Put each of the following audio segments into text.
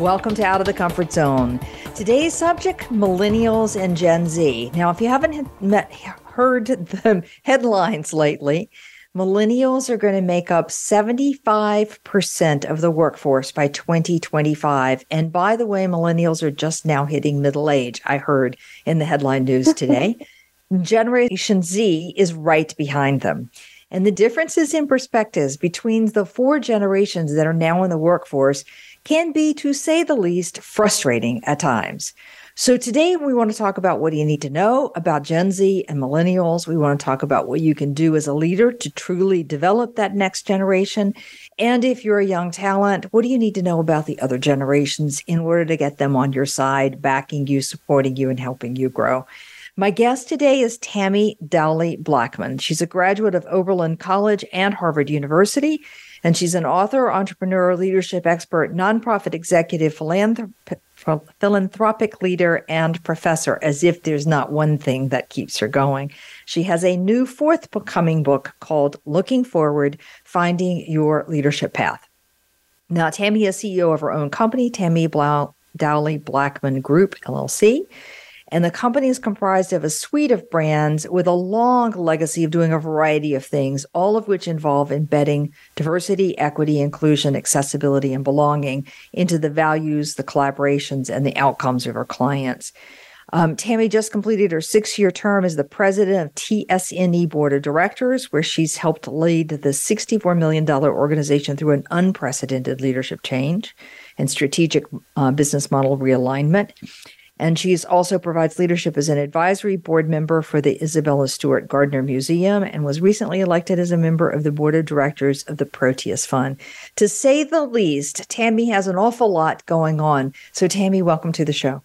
Welcome to Out of the Comfort Zone. Today's subject millennials and Gen Z. Now, if you haven't met, heard the headlines lately, millennials are going to make up 75% of the workforce by 2025. And by the way, millennials are just now hitting middle age, I heard in the headline news today. Generation Z is right behind them. And the differences in perspectives between the four generations that are now in the workforce can be, to say the least, frustrating at times. So today we want to talk about what do you need to know about Gen Z and millennials. We want to talk about what you can do as a leader to truly develop that next generation. And if you're a young talent, what do you need to know about the other generations in order to get them on your side, backing you, supporting you, and helping you grow? My guest today is Tammy Dowley Blackman. She's a graduate of Oberlin College and Harvard University. And she's an author, entrepreneur, leadership expert, nonprofit executive, philanthropic, leader, and professor, as if there's not one thing that keeps her going. She has a new forthcoming book called Looking Forward Finding Your Leadership Path. Now, Tammy is CEO of her own company, Tammy Blau- Dowley Blackman Group, LLC. And the company is comprised of a suite of brands with a long legacy of doing a variety of things, all of which involve embedding diversity, equity, inclusion, accessibility, and belonging into the values, the collaborations, and the outcomes of our clients. Um, Tammy just completed her six year term as the president of TSNE Board of Directors, where she's helped lead the $64 million organization through an unprecedented leadership change and strategic uh, business model realignment. And she's also provides leadership as an advisory board member for the Isabella Stewart Gardner Museum and was recently elected as a member of the board of directors of the Proteus Fund. To say the least, Tammy has an awful lot going on. So, Tammy, welcome to the show.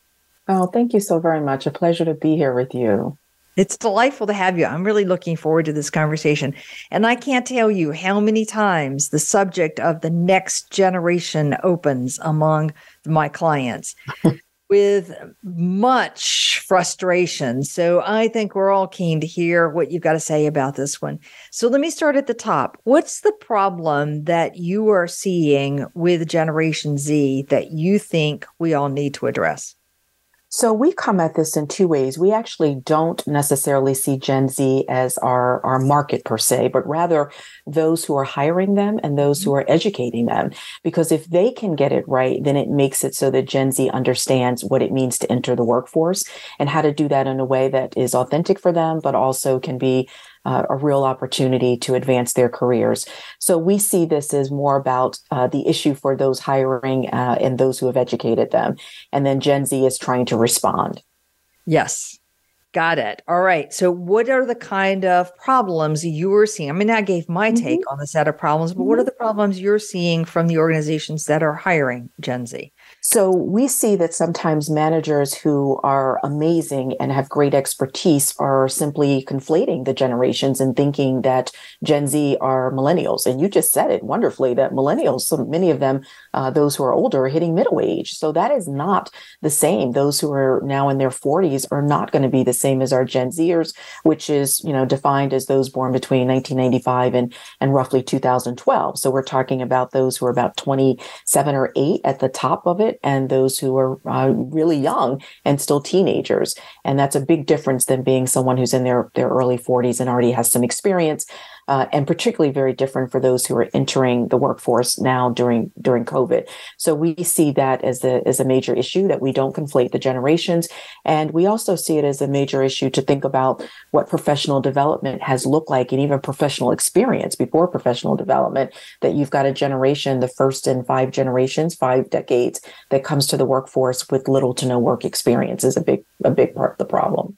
Oh, thank you so very much. A pleasure to be here with you. It's delightful to have you. I'm really looking forward to this conversation. And I can't tell you how many times the subject of the next generation opens among my clients. with much frustration. So I think we're all keen to hear what you've got to say about this one. So let me start at the top. What's the problem that you are seeing with Generation Z that you think we all need to address? So we come at this in two ways. We actually don't necessarily see Gen Z as our, our market per se, but rather those who are hiring them and those who mm-hmm. are educating them. Because if they can get it right, then it makes it so that Gen Z understands what it means to enter the workforce and how to do that in a way that is authentic for them, but also can be uh, a real opportunity to advance their careers. So we see this as more about uh, the issue for those hiring uh, and those who have educated them. And then Gen Z is trying to respond. Yes. Got it. All right. So, what are the kind of problems you're seeing? I mean, I gave my mm-hmm. take on the set of problems, but mm-hmm. what are the problems you're seeing from the organizations that are hiring Gen Z? So we see that sometimes managers who are amazing and have great expertise are simply conflating the generations and thinking that Gen Z are millennials. And you just said it wonderfully that millennials, so many of them, uh, those who are older, are hitting middle age. So that is not the same. Those who are now in their 40s are not going to be the same as our Gen Zers, which is, you know, defined as those born between 1995 and, and roughly 2012. So we're talking about those who are about 27 or 8 at the top of it and those who are uh, really young and still teenagers. And that's a big difference than being someone who's in their, their early 40s and already has some experience uh, and particularly very different for those who are entering the workforce now during during COVID. So we see that as a as a major issue that we don't conflate the generations, and we also see it as a major issue to think about what professional development has looked like and even professional experience before professional development. That you've got a generation, the first in five generations, five decades, that comes to the workforce with little to no work experience is a big a big part of the problem.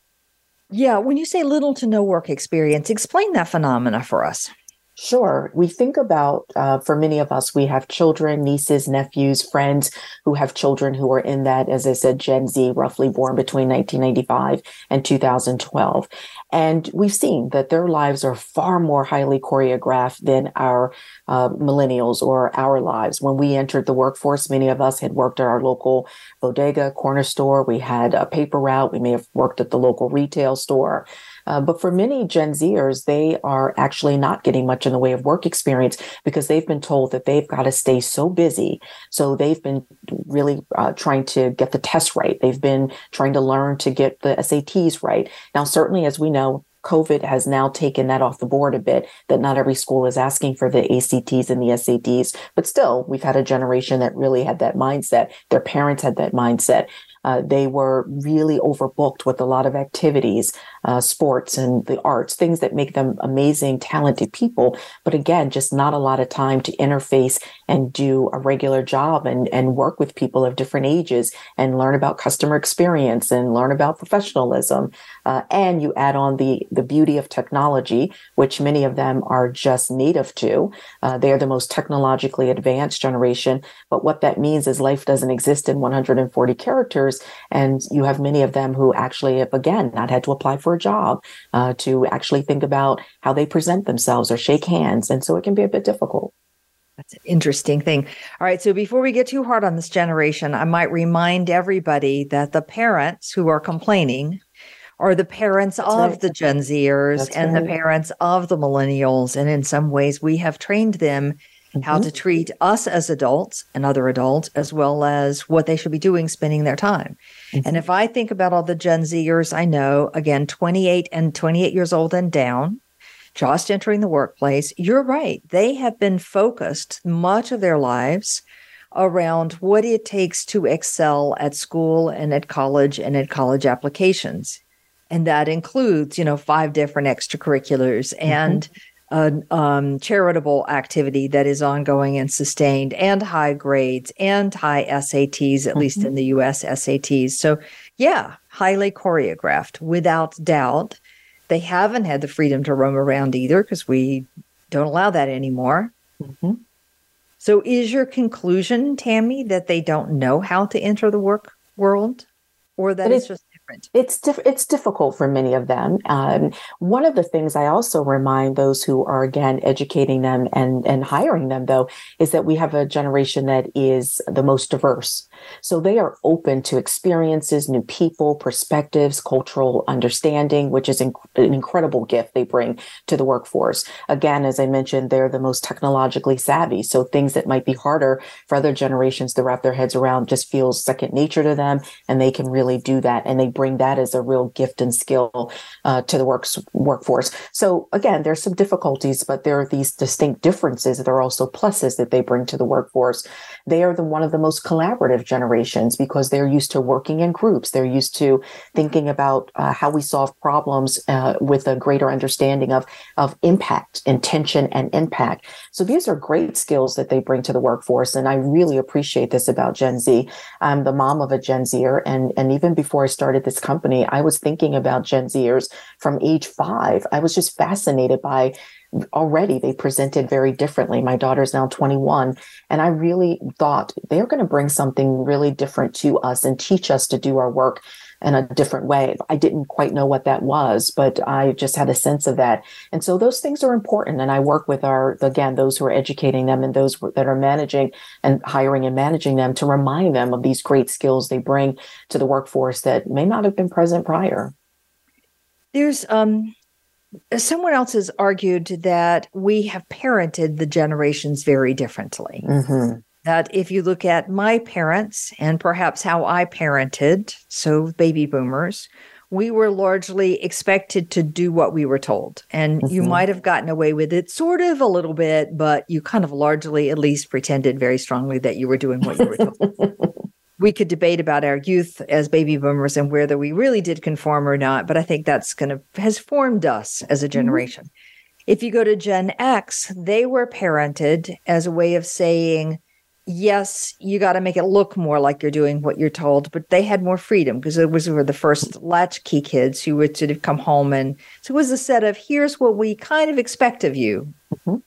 Yeah, when you say little to no work experience, explain that phenomena for us. Sure. We think about, uh, for many of us, we have children, nieces, nephews, friends who have children who are in that, as I said, Gen Z, roughly born between 1995 and 2012. And we've seen that their lives are far more highly choreographed than our uh, millennials or our lives. When we entered the workforce, many of us had worked at our local bodega, corner store. We had a paper route. We may have worked at the local retail store. Uh, but for many Gen Zers, they are actually not getting much in the way of work experience because they've been told that they've got to stay so busy. So they've been really uh, trying to get the tests right. They've been trying to learn to get the SATs right. Now, certainly, as we know, COVID has now taken that off the board a bit, that not every school is asking for the ACTs and the SATs. But still, we've had a generation that really had that mindset. Their parents had that mindset. Uh, they were really overbooked with a lot of activities, uh, sports and the arts, things that make them amazing, talented people. But again, just not a lot of time to interface and do a regular job and, and work with people of different ages and learn about customer experience and learn about professionalism. Uh, and you add on the, the beauty of technology, which many of them are just native to. Uh, they are the most technologically advanced generation. But what that means is life doesn't exist in 140 characters and you have many of them who actually have, again, not had to apply for a job uh, to actually think about how they present themselves or shake hands. And so it can be a bit difficult. That's an interesting thing. All right. So before we get too hard on this generation, I might remind everybody that the parents who are complaining are the parents That's of right. the Gen Zers That's and right. the parents of the millennials. And in some ways, we have trained them mm-hmm. how to treat us as adults and other adults, as well as what they should be doing spending their time. Mm-hmm. And if I think about all the Gen Zers I know, again, 28 and 28 years old and down, just entering the workplace, you're right. They have been focused much of their lives around what it takes to excel at school and at college and at college applications. And that includes, you know, five different extracurriculars mm-hmm. and a um, charitable activity that is ongoing and sustained, and high grades and high SATs, at mm-hmm. least in the US SATs. So, yeah, highly choreographed without doubt. They haven't had the freedom to roam around either because we don't allow that anymore. Mm-hmm. So, is your conclusion, Tammy, that they don't know how to enter the work world, or that it's just different? It's it's difficult for many of them. Um, one of the things I also remind those who are again educating them and and hiring them though is that we have a generation that is the most diverse. So they are open to experiences, new people, perspectives, cultural understanding, which is inc- an incredible gift they bring to the workforce. Again, as I mentioned, they're the most technologically savvy. So things that might be harder for other generations to wrap their heads around just feels second nature to them, and they can really do that. And they bring that as a real gift and skill uh, to the works workforce. So again, there's some difficulties, but there are these distinct differences. There are also pluses that they bring to the workforce. They are the one of the most collaborative generations because they're used to working in groups. They're used to thinking about uh, how we solve problems uh, with a greater understanding of of impact, intention, and impact. So these are great skills that they bring to the workforce, and I really appreciate this about Gen Z. I'm the mom of a Gen Zer, and and even before I started this company, I was thinking about Gen Zers from age five. I was just fascinated by already they presented very differently. My daughter's now 21, and I really thought they're going to bring something really different to us and teach us to do our work in a different way. I didn't quite know what that was, but I just had a sense of that. And so those things are important. And I work with our, again, those who are educating them and those that are managing and hiring and managing them to remind them of these great skills they bring to the workforce that may not have been present prior. There's um someone else has argued that we have parented the generations very differently. Mm-hmm that if you look at my parents and perhaps how I parented, so baby boomers, we were largely expected to do what we were told. And mm-hmm. you might have gotten away with it sort of a little bit, but you kind of largely at least pretended very strongly that you were doing what you were told. we could debate about our youth as baby boomers and whether we really did conform or not, but I think that's kind of has formed us as a mm-hmm. generation. Mm-hmm. If you go to Gen X, they were parented as a way of saying, yes, you got to make it look more like you're doing what you're told, but they had more freedom because it was were the first latchkey kids who would sort of come home and so it was a set of here's what we kind of expect of you. Mm-hmm.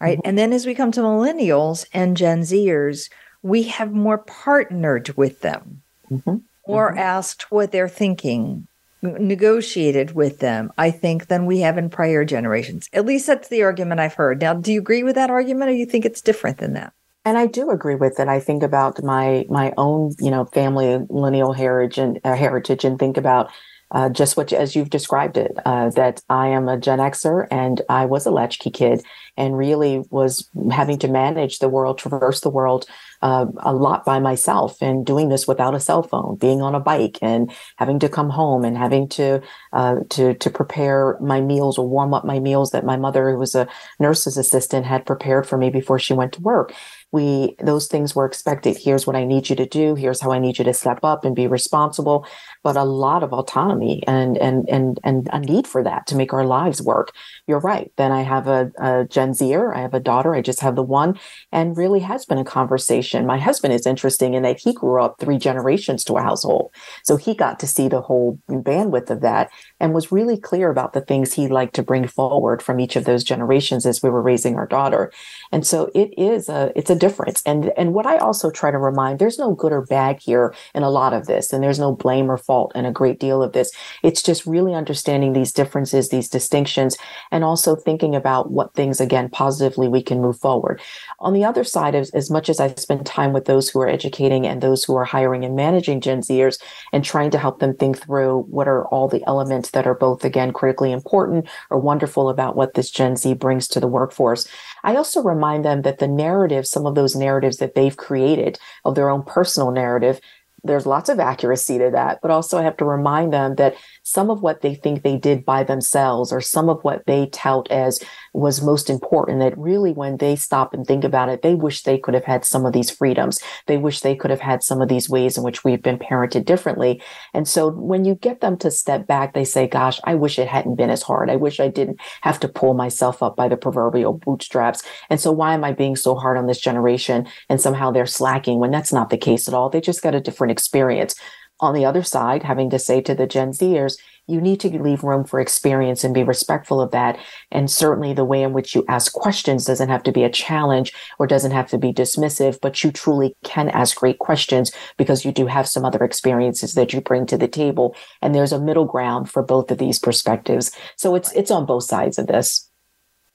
right? Mm-hmm. And then as we come to millennials and Gen Zers, we have more partnered with them mm-hmm. or mm-hmm. asked what they're thinking, negotiated with them, I think, than we have in prior generations. At least that's the argument I've heard. Now, do you agree with that argument or you think it's different than that? And I do agree with it. I think about my my own, you know, family lineal heritage and uh, heritage, and think about uh, just what as you've described it. Uh, that I am a Gen Xer, and I was a latchkey kid, and really was having to manage the world, traverse the world uh, a lot by myself and doing this without a cell phone, being on a bike and having to come home and having to uh, to to prepare my meals or warm up my meals that my mother, who was a nurse's assistant, had prepared for me before she went to work we those things were expected. Here's what i need you to do. Here's how i need you to step up and be responsible. But a lot of autonomy and and and and a need for that to make our lives work. You're right. Then i have a, a gen zer. I have a daughter. I just have the one and really has been a conversation. My husband is interesting in that he grew up three generations to a household. So he got to see the whole bandwidth of that and was really clear about the things he'd like to bring forward from each of those generations as we were raising our daughter and so it is a it's a difference. And and what I also try to remind, there's no good or bad here in a lot of this, and there's no blame or fault in a great deal of this. It's just really understanding these differences, these distinctions, and also thinking about what things again positively we can move forward. On the other side, as, as much as I spend time with those who are educating and those who are hiring and managing Gen Zers and trying to help them think through what are all the elements that are both again critically important or wonderful about what this Gen Z brings to the workforce. I also remind them that the narrative, some of those narratives that they've created of their own personal narrative, there's lots of accuracy to that, but also I have to remind them that some of what they think they did by themselves or some of what they tout as was most important that really when they stop and think about it, they wish they could have had some of these freedoms. They wish they could have had some of these ways in which we've been parented differently. And so when you get them to step back, they say, gosh, I wish it hadn't been as hard. I wish I didn't have to pull myself up by the proverbial bootstraps. And so why am I being so hard on this generation? And somehow they're slacking when that's not the case at all. They just got a different experience on the other side, having to say to the Gen Zers, you need to leave room for experience and be respectful of that. And certainly the way in which you ask questions doesn't have to be a challenge or doesn't have to be dismissive, but you truly can ask great questions because you do have some other experiences that you bring to the table. And there's a middle ground for both of these perspectives. So it's, it's on both sides of this.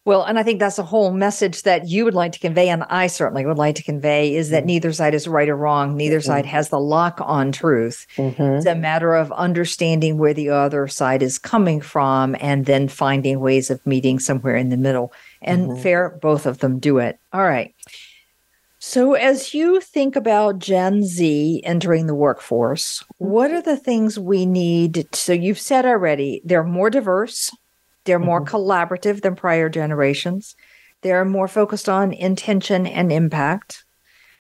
Well, and I think that's a whole message that you would like to convey, and I certainly would like to convey is that mm-hmm. neither side is right or wrong. Neither mm-hmm. side has the lock on truth. Mm-hmm. It's a matter of understanding where the other side is coming from and then finding ways of meeting somewhere in the middle. And mm-hmm. fair, both of them do it. All right. So, as you think about Gen Z entering the workforce, what are the things we need? So, you've said already they're more diverse, they're more mm-hmm. collaborative than prior generations. They're more focused on intention and impact,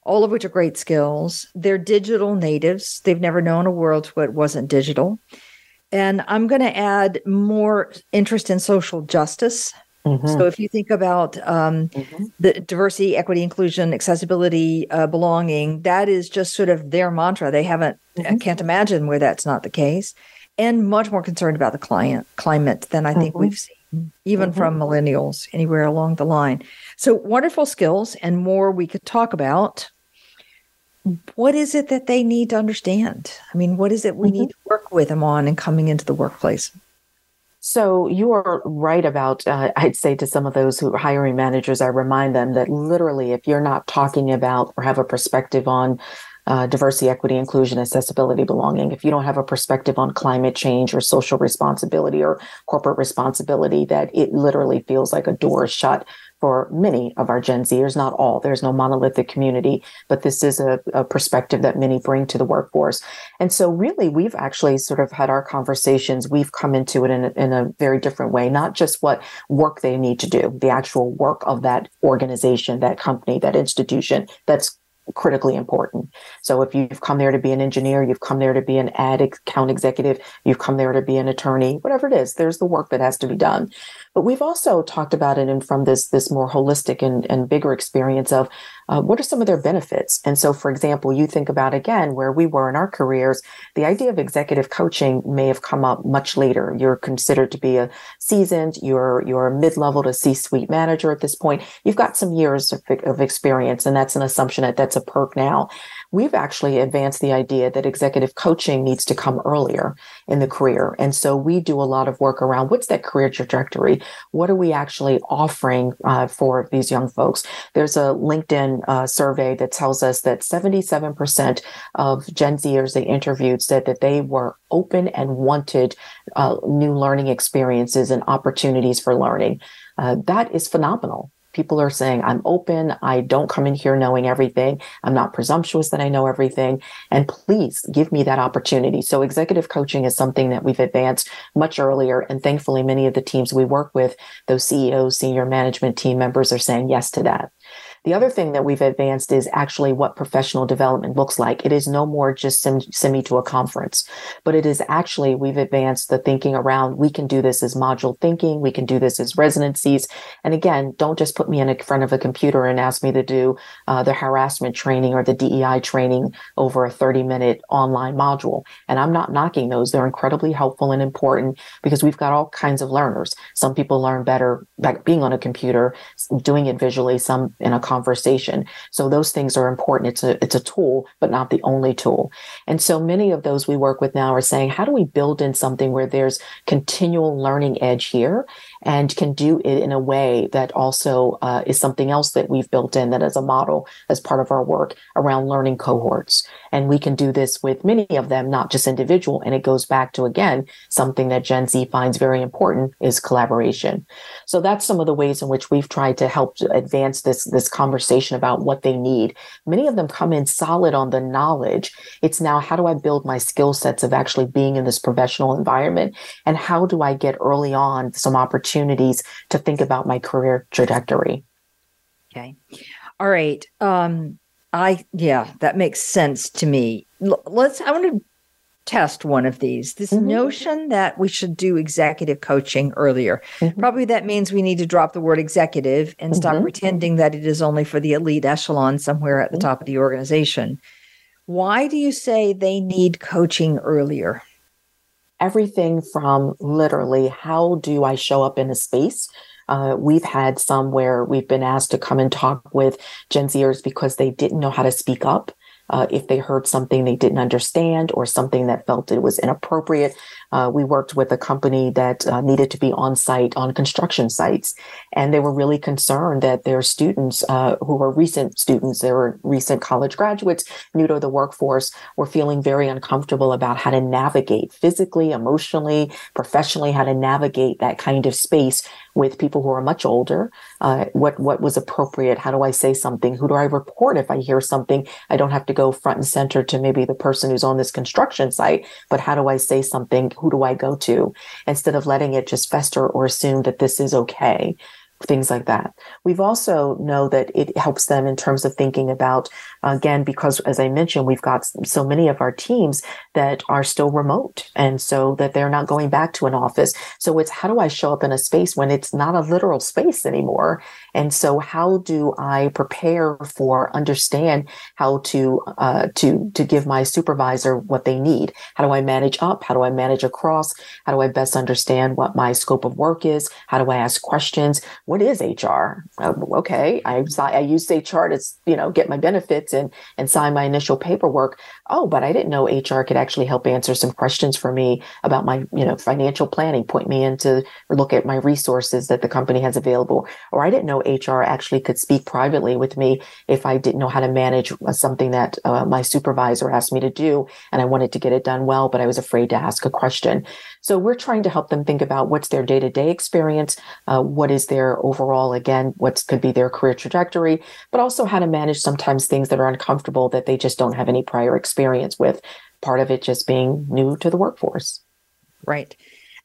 all of which are great skills. They're digital natives. They've never known a world where it wasn't digital. And I'm going to add more interest in social justice. Mm-hmm. So if you think about um, mm-hmm. the diversity, equity, inclusion, accessibility, uh, belonging, that is just sort of their mantra. They haven't, mm-hmm. can't imagine where that's not the case and much more concerned about the client climate than I think mm-hmm. we've seen, even mm-hmm. from millennials anywhere along the line. So wonderful skills and more we could talk about. What is it that they need to understand? I mean, what is it we mm-hmm. need to work with them on and coming into the workplace? So you are right about, uh, I'd say to some of those who are hiring managers, I remind them that literally, if you're not talking about or have a perspective on uh, diversity, equity, inclusion, accessibility, belonging. If you don't have a perspective on climate change or social responsibility or corporate responsibility, that it literally feels like a door is shut for many of our Gen Zers, not all. There's no monolithic community, but this is a, a, perspective that many bring to the workforce. And so, really, we've actually sort of had our conversations. We've come into it in a, in a very different way, not just what work they need to do, the actual work of that organization, that company, that institution that's critically important. So if you've come there to be an engineer, you've come there to be an ad account executive, you've come there to be an attorney, whatever it is, there's the work that has to be done. But we've also talked about it and from this this more holistic and, and bigger experience of uh, what are some of their benefits? And so, for example, you think about again where we were in our careers, the idea of executive coaching may have come up much later. You're considered to be a seasoned, you're you're a mid-level to C-suite manager at this point. You've got some years of, of experience, and that's an assumption that that's a perk now. We've actually advanced the idea that executive coaching needs to come earlier in the career. And so we do a lot of work around what's that career trajectory? What are we actually offering uh, for these young folks? There's a LinkedIn uh, survey that tells us that 77% of Gen Zers they interviewed said that they were open and wanted uh, new learning experiences and opportunities for learning. Uh, that is phenomenal people are saying i'm open. I don't come in here knowing everything. I'm not presumptuous that i know everything. And please give me that opportunity. So executive coaching is something that we've advanced much earlier and thankfully many of the teams we work with those ceos senior management team members are saying yes to that the other thing that we've advanced is actually what professional development looks like. It is no more just send, send me to a conference, but it is actually, we've advanced the thinking around we can do this as module thinking. We can do this as residencies. And again, don't just put me in front of a computer and ask me to do uh, the harassment training or the DEI training over a 30 minute online module. And I'm not knocking those. They're incredibly helpful and important because we've got all kinds of learners. Some people learn better being on a computer, doing it visually, some in a conversation. So those things are important. It's a it's a tool, but not the only tool. And so many of those we work with now are saying, how do we build in something where there's continual learning edge here and can do it in a way that also uh, is something else that we've built in that as a model as part of our work around learning cohorts. And we can do this with many of them, not just individual. And it goes back to, again, something that Gen Z finds very important is collaboration. So that's some of the ways in which we've tried to help advance this, this conversation about what they need. Many of them come in solid on the knowledge. It's now, how do I build my skill sets of actually being in this professional environment? And how do I get early on some opportunities opportunities to think about my career trajectory. Okay. All right. Um, I, yeah, that makes sense to me. L- let's, I want to test one of these this mm-hmm. notion that we should do executive coaching earlier. Mm-hmm. Probably that means we need to drop the word executive and stop mm-hmm. pretending that it is only for the elite echelon somewhere at the mm-hmm. top of the organization. Why do you say they need coaching earlier? Everything from literally how do I show up in a space? Uh, we've had some where we've been asked to come and talk with Gen Zers because they didn't know how to speak up uh, if they heard something they didn't understand or something that felt it was inappropriate. Uh, we worked with a company that uh, needed to be on site on construction sites, and they were really concerned that their students, uh, who were recent students, they were recent college graduates, new to the workforce, were feeling very uncomfortable about how to navigate physically, emotionally, professionally, how to navigate that kind of space with people who are much older. Uh, what what was appropriate? How do I say something? Who do I report if I hear something? I don't have to go front and center to maybe the person who's on this construction site, but how do I say something? Who do I go to? Instead of letting it just fester or assume that this is okay things like that. We've also know that it helps them in terms of thinking about, again, because as I mentioned, we've got so many of our teams that are still remote and so that they're not going back to an office. So it's how do I show up in a space when it's not a literal space anymore? And so how do I prepare for, understand how to, uh, to, to give my supervisor what they need? How do I manage up? How do I manage across? How do I best understand what my scope of work is? How do I ask questions? what is HR? Uh, okay, I I used HR to you know get my benefits and and sign my initial paperwork. Oh, but I didn't know HR could actually help answer some questions for me about my you know financial planning, point me into look at my resources that the company has available. Or I didn't know HR actually could speak privately with me if I didn't know how to manage something that uh, my supervisor asked me to do, and I wanted to get it done well, but I was afraid to ask a question. So we're trying to help them think about what's their day to day experience, uh, what is their overall, again, what could be their career trajectory, but also how to manage sometimes things that are uncomfortable that they just don't have any prior experience with. Part of it just being new to the workforce. Right.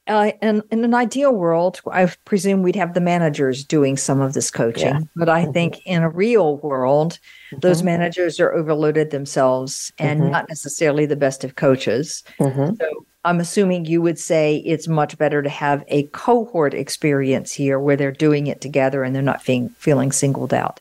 Uh, in, in an ideal world, I presume we'd have the managers doing some of this coaching. Yeah. But I mm-hmm. think in a real world, mm-hmm. those managers are overloaded themselves and mm-hmm. not necessarily the best of coaches. Mm-hmm. So I'm assuming you would say it's much better to have a cohort experience here where they're doing it together and they're not feeling feeling singled out.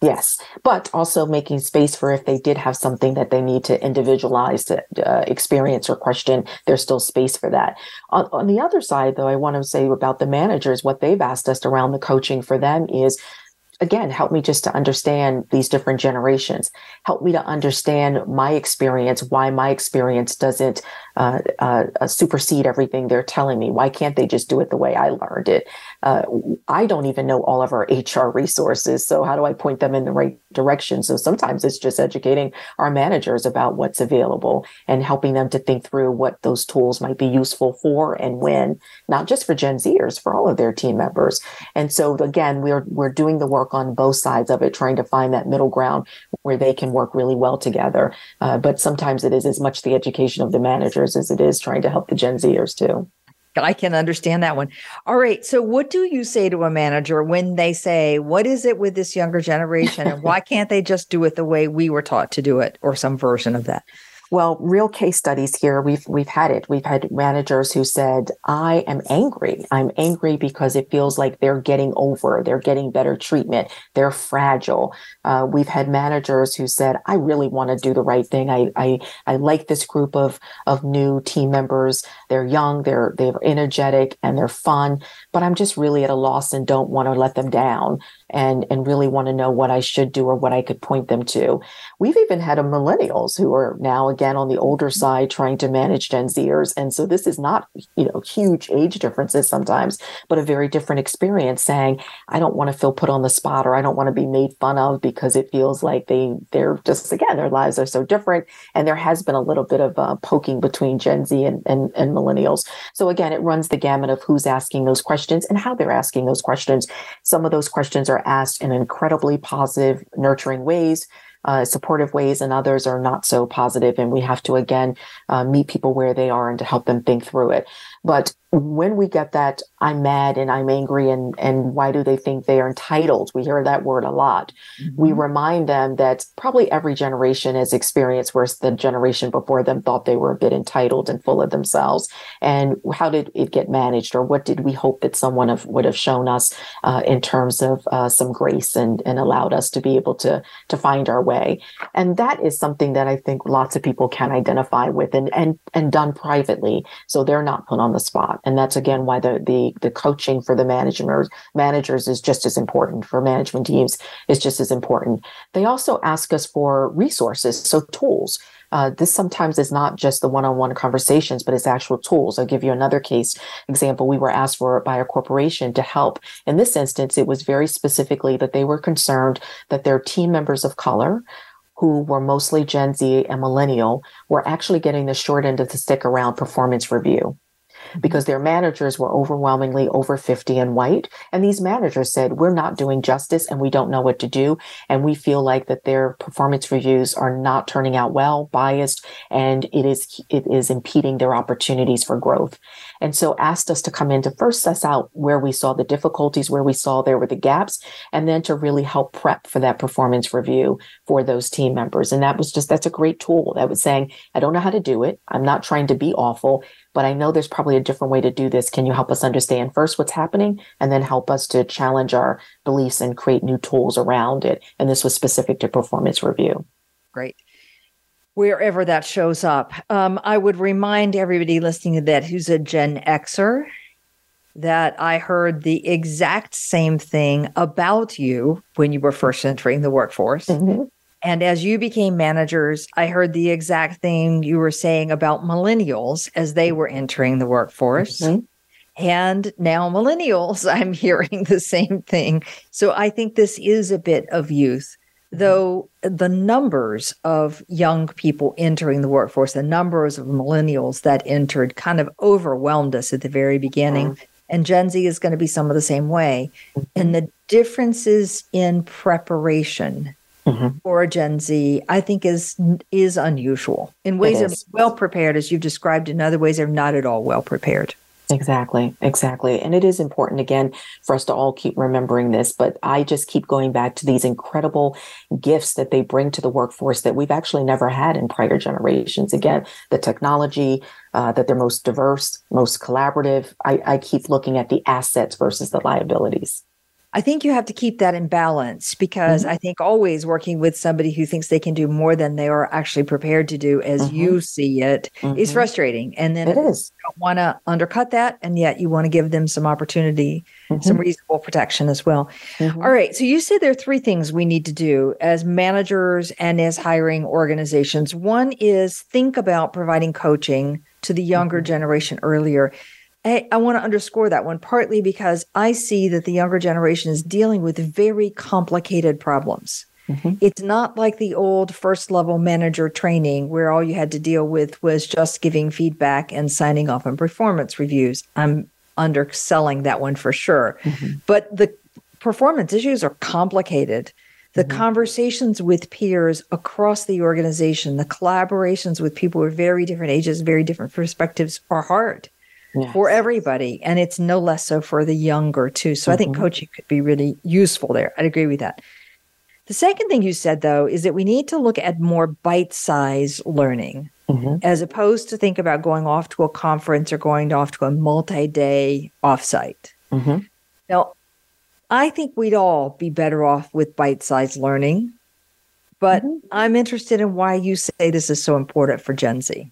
Yes, but also making space for if they did have something that they need to individualize to uh, experience or question, there's still space for that. On, on the other side, though, I want to say about the managers, what they've asked us around the coaching for them is again, help me just to understand these different generations. Help me to understand my experience, why my experience doesn't uh, uh, uh, supersede everything they're telling me. Why can't they just do it the way I learned it? Uh, I don't even know all of our HR resources. So how do I point them in the right direction? So sometimes it's just educating our managers about what's available and helping them to think through what those tools might be useful for and when, not just for Gen Zers, for all of their team members. And so again, we're, we're doing the work on both sides of it, trying to find that middle ground where they can work really well together. Uh, but sometimes it is as much the education of the managers as it is trying to help the Gen Zers too. I can understand that one. All right. So, what do you say to a manager when they say, What is it with this younger generation? And why can't they just do it the way we were taught to do it or some version of that? Well, real case studies here. We've we've had it. We've had managers who said, "I am angry. I'm angry because it feels like they're getting over. They're getting better treatment. They're fragile." Uh, we've had managers who said, "I really want to do the right thing. I I I like this group of of new team members. They're young. They're they're energetic and they're fun. But I'm just really at a loss and don't want to let them down." And and really want to know what I should do or what I could point them to. We've even had a millennials who are now again on the older side trying to manage Gen Zers. And so this is not, you know, huge age differences sometimes, but a very different experience saying, I don't want to feel put on the spot or I don't want to be made fun of because it feels like they they're just again, their lives are so different. And there has been a little bit of uh, poking between Gen Z and, and, and millennials. So again, it runs the gamut of who's asking those questions and how they're asking those questions. Some of those questions are asked in incredibly positive, nurturing ways uh, supportive ways and others are not so positive and we have to again uh, meet people where they are and to help them think through it. But when we get that i'm mad and i'm angry and and why do they think they are entitled? We hear that word a lot. Mm-hmm. we remind them that probably every generation has experienced where the generation before them thought they were a bit entitled and full of themselves. And how did it get managed or what did we hope that someone have, would have shown us uh, in terms of uh, some grace and and allowed us to be able to to find our way? And that is something that i think lots of people can identify with and and and done privately so they're not put on the spot and that's again why the the the coaching for the managers managers is just as important for management teams is just as important. They also ask us for resources, so tools. Uh, this sometimes is not just the one-on-one conversations, but it's actual tools. I'll give you another case example. We were asked for by a corporation to help. In this instance, it was very specifically that they were concerned that their team members of color who were mostly Gen Z and millennial were actually getting the short end of the stick around performance review because their managers were overwhelmingly over 50 and white. And these managers said, we're not doing justice and we don't know what to do. And we feel like that their performance reviews are not turning out well, biased, and it is, it is impeding their opportunities for growth. And so asked us to come in to first suss out where we saw the difficulties, where we saw there were the gaps, and then to really help prep for that performance review for those team members. And that was just, that's a great tool that was saying, I don't know how to do it. I'm not trying to be awful but I know there's probably a different way to do this. Can you help us understand first what's happening and then help us to challenge our beliefs and create new tools around it? And this was specific to performance review. Great. Wherever that shows up, um, I would remind everybody listening to that who's a Gen Xer that I heard the exact same thing about you when you were first entering the workforce. Mm-hmm. And as you became managers, I heard the exact thing you were saying about millennials as they were entering the workforce. Mm-hmm. And now, millennials, I'm hearing the same thing. So I think this is a bit of youth, though the numbers of young people entering the workforce, the numbers of millennials that entered kind of overwhelmed us at the very beginning. Mm-hmm. And Gen Z is going to be some of the same way. Mm-hmm. And the differences in preparation mm-hmm. for Gen Z, I think is is unusual in ways they're well prepared, as you've described. In other ways, they're not at all well prepared. Exactly, exactly. And it is important, again, for us to all keep remembering this. But I just keep going back to these incredible gifts that they bring to the workforce that we've actually never had in prior generations. Again, the technology, uh, that they're most diverse, most collaborative. I, I keep looking at the assets versus the liabilities. I think you have to keep that in balance because mm-hmm. I think always working with somebody who thinks they can do more than they are actually prepared to do as mm-hmm. you see it mm-hmm. is frustrating. And then it is. You don't want to undercut that. And yet you want to give them some opportunity, some mm-hmm. reasonable protection as well. Mm-hmm. All right. So you said there are three things we need to do as managers and as hiring organizations. One is think about providing coaching to the younger mm-hmm. generation earlier. I, I want to underscore that one partly because I see that the younger generation is dealing with very complicated problems. Mm-hmm. It's not like the old first level manager training where all you had to deal with was just giving feedback and signing off on performance reviews. I'm underselling that one for sure. Mm-hmm. But the performance issues are complicated. The mm-hmm. conversations with peers across the organization, the collaborations with people with very different ages, very different perspectives are hard yes. for everybody. And it's no less so for the younger, too. So mm-hmm. I think mm-hmm. coaching could be really useful there. I'd agree with that. The second thing you said, though, is that we need to look at more bite size learning mm-hmm. as opposed to think about going off to a conference or going off to a multi day offsite. Mm-hmm. Now, I think we'd all be better off with bite sized learning, but mm-hmm. I'm interested in why you say this is so important for Gen Z.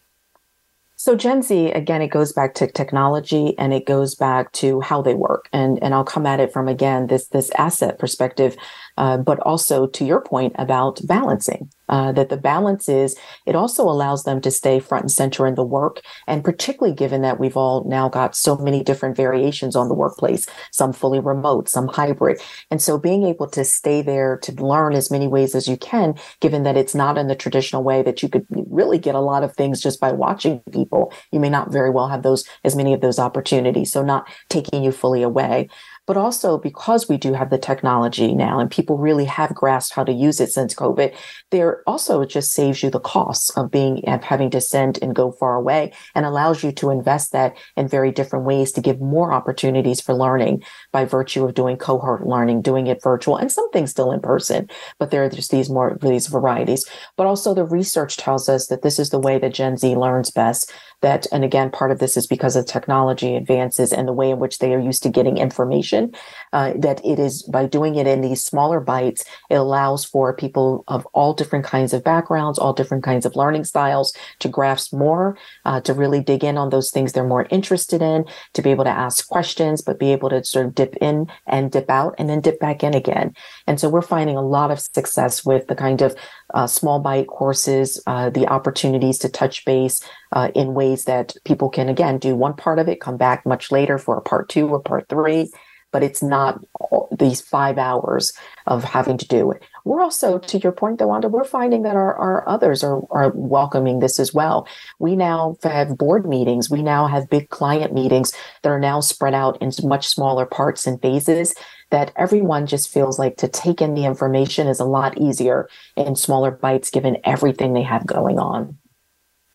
So Gen Z, again, it goes back to technology and it goes back to how they work. And, and I'll come at it from, again, this, this asset perspective, uh, but also to your point about balancing uh, that the balance is it also allows them to stay front and center in the work. And particularly given that we've all now got so many different variations on the workplace, some fully remote, some hybrid. And so being able to stay there to learn as many ways as you can, given that it's not in the traditional way that you could really get a lot of things just by watching people, you may not very well have those as many of those opportunities. So not taking you fully away but also because we do have the technology now and people really have grasped how to use it since COVID, there also it just saves you the costs of being of having to send and go far away and allows you to invest that in very different ways to give more opportunities for learning by virtue of doing cohort learning, doing it virtual and some things still in person, but there are just these more these varieties. But also the research tells us that this is the way that Gen Z learns best that, and again, part of this is because of technology advances and the way in which they are used to getting information, uh, that it is by doing it in these smaller bites, it allows for people of all different kinds of backgrounds, all different kinds of learning styles to grasp more, uh, to really dig in on those things they're more interested in, to be able to ask questions, but be able to sort of dip in and dip out and then dip back in again. And so we're finding a lot of success with the kind of uh, small bite courses, uh, the opportunities to touch base uh, in ways that people can, again, do one part of it, come back much later for a part two or part three, but it's not these five hours of having to do it. We're also, to your point, though, Wanda, we're finding that our, our others are, are welcoming this as well. We now have board meetings. We now have big client meetings that are now spread out into much smaller parts and phases that everyone just feels like to take in the information is a lot easier in smaller bites given everything they have going on.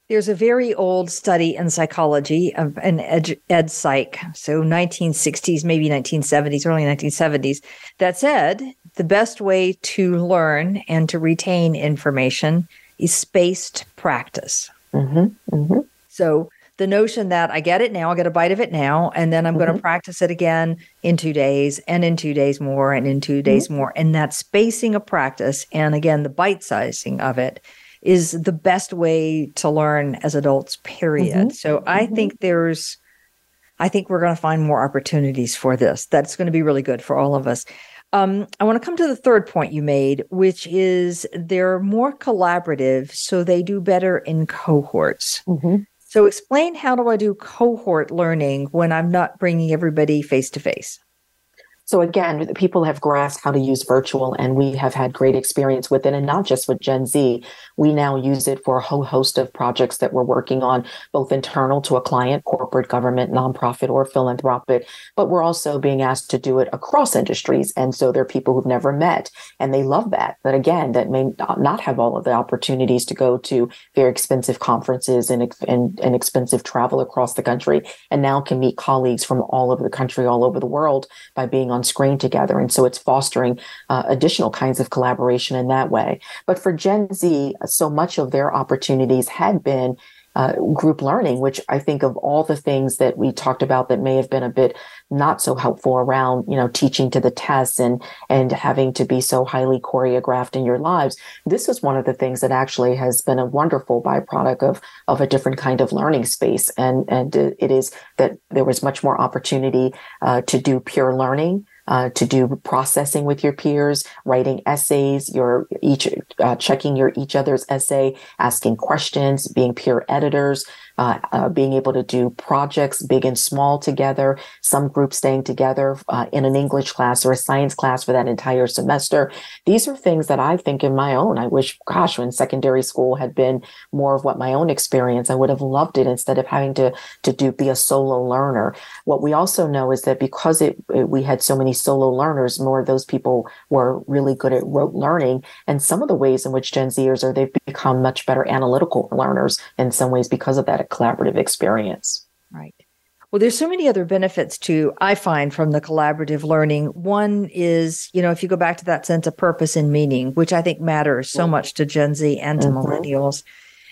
There's a very old study in psychology of an ed, ed psych, so 1960s, maybe 1970s, early 1970s, that said the best way to learn and to retain information is spaced practice. Mm-hmm, mm-hmm. So the notion that I get it now, I'll get a bite of it now, and then I'm mm-hmm. going to practice it again in two days, and in two days more, and in 2 days mm-hmm. more. And that spacing of practice, and again, the bite sizing of it is the best way to learn as adults, period. Mm-hmm. So I mm-hmm. think there's, I think we're going to find more opportunities for this. That's going to be really good for all of us. Um, I want to come to the third point you made, which is they're more collaborative, so they do better in cohorts. Mm-hmm. So, explain how do I do cohort learning when I'm not bringing everybody face to face? So again, people have grasped how to use virtual and we have had great experience with it and not just with Gen Z. We now use it for a whole host of projects that we're working on, both internal to a client, corporate, government, nonprofit, or philanthropic, but we're also being asked to do it across industries. And so there are people who've never met and they love that. But again, that may not have all of the opportunities to go to very expensive conferences and, and, and expensive travel across the country and now can meet colleagues from all over the country, all over the world by being on screen together. And so it's fostering uh, additional kinds of collaboration in that way. But for Gen Z, so much of their opportunities had been uh, group learning, which I think of all the things that we talked about that may have been a bit not so helpful around, you know, teaching to the tests and, and having to be so highly choreographed in your lives. This is one of the things that actually has been a wonderful byproduct of, of a different kind of learning space. And, and it is that there was much more opportunity uh, to do peer learning uh, to do processing with your peers, writing essays, your each uh, checking your each other's essay, asking questions, being peer editors, uh, uh, being able to do projects big and small together, some groups staying together uh, in an English class or a science class for that entire semester. These are things that I think in my own. I wish, gosh, when secondary school had been more of what my own experience, I would have loved it instead of having to to do be a solo learner. What we also know is that because it, it we had so many solo learners, more of those people were really good at rote learning. And some of the ways in which Gen Zers are, they've become much better analytical learners in some ways because of that collaborative experience. Right. Well, there's so many other benefits too, I find, from the collaborative learning. One is, you know, if you go back to that sense of purpose and meaning, which I think matters so mm-hmm. much to Gen Z and to mm-hmm. millennials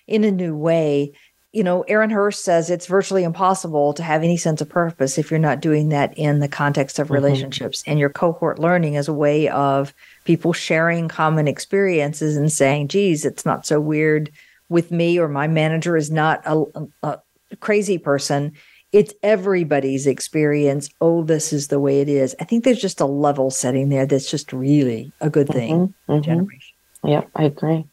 in a new way. You know, Aaron Hurst says it's virtually impossible to have any sense of purpose if you're not doing that in the context of mm-hmm. relationships. And your cohort learning is a way of people sharing common experiences and saying, geez, it's not so weird with me or my manager is not a, a, crazy person. It's everybody's experience. Oh, this is the way it is. I think there's just a level setting there that's just really a good thing. Mm-hmm, mm-hmm. Generation. Yeah, I agree.